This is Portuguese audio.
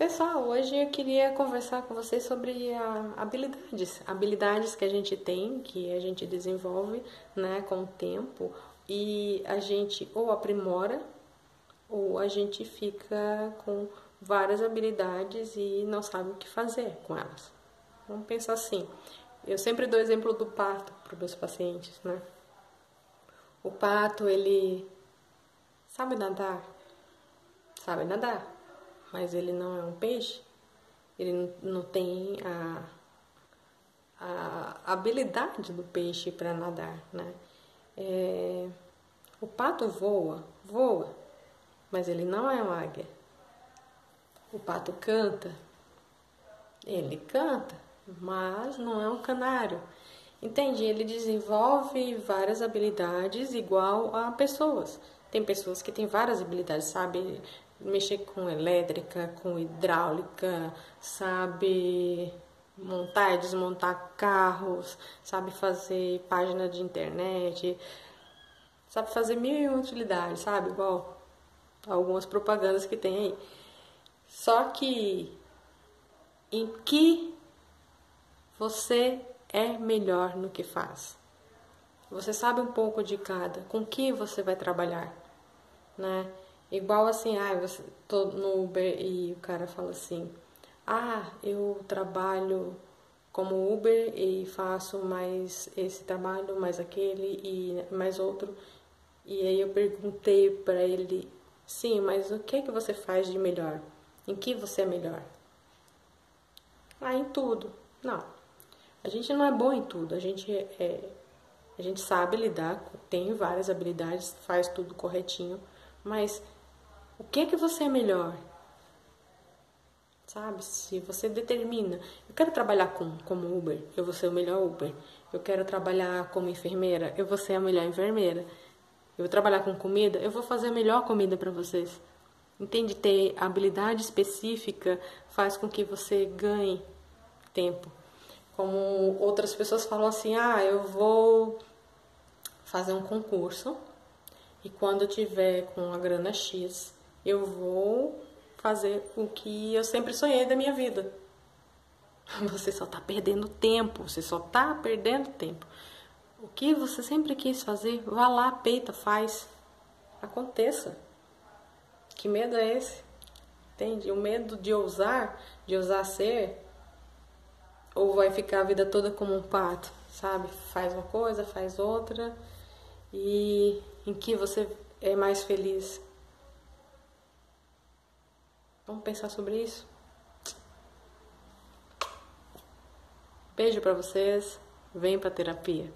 Pessoal, hoje eu queria conversar com vocês sobre habilidades, habilidades que a gente tem, que a gente desenvolve, né, com o tempo e a gente ou aprimora ou a gente fica com várias habilidades e não sabe o que fazer com elas. Vamos pensar assim. Eu sempre dou exemplo do pato para os meus pacientes, né? O pato, ele sabe nadar, sabe nadar mas ele não é um peixe, ele não tem a, a habilidade do peixe para nadar, né? É, o pato voa, voa, mas ele não é uma águia. O pato canta, ele canta, mas não é um canário. Entende? Ele desenvolve várias habilidades igual a pessoas. Tem pessoas que têm várias habilidades, sabe? Mexer com elétrica, com hidráulica, sabe montar e desmontar carros, sabe fazer página de internet, sabe fazer mil e uma utilidades, sabe? Igual algumas propagandas que tem aí. Só que em que você é melhor no que faz? Você sabe um pouco de cada, com que você vai trabalhar, né? Igual assim, ah, você tô no Uber e o cara fala assim: "Ah, eu trabalho como Uber e faço mais esse trabalho, mais aquele e mais outro". E aí eu perguntei para ele: "Sim, mas o que é que você faz de melhor? Em que você é melhor?" Ah, em tudo. Não. A gente não é bom em tudo. A gente é a gente sabe lidar, tem várias habilidades, faz tudo corretinho, mas o que é que você é melhor? Sabe? Se você determina, eu quero trabalhar com, como Uber, eu vou ser o melhor Uber. Eu quero trabalhar como enfermeira, eu vou ser a melhor enfermeira. Eu vou trabalhar com comida, eu vou fazer a melhor comida para vocês. Entende? Ter habilidade específica faz com que você ganhe tempo. Como outras pessoas falam assim: ah, eu vou fazer um concurso e quando eu tiver com a grana X, eu vou fazer o que eu sempre sonhei da minha vida. Você só está perdendo tempo, você só está perdendo tempo. O que você sempre quis fazer, vá lá, peita, faz. Aconteça. Que medo é esse? Entende? O medo de ousar, de ousar ser, ou vai ficar a vida toda como um pato, sabe? Faz uma coisa, faz outra, e em que você é mais feliz? Vamos pensar sobre isso? Beijo para vocês. Vem para terapia.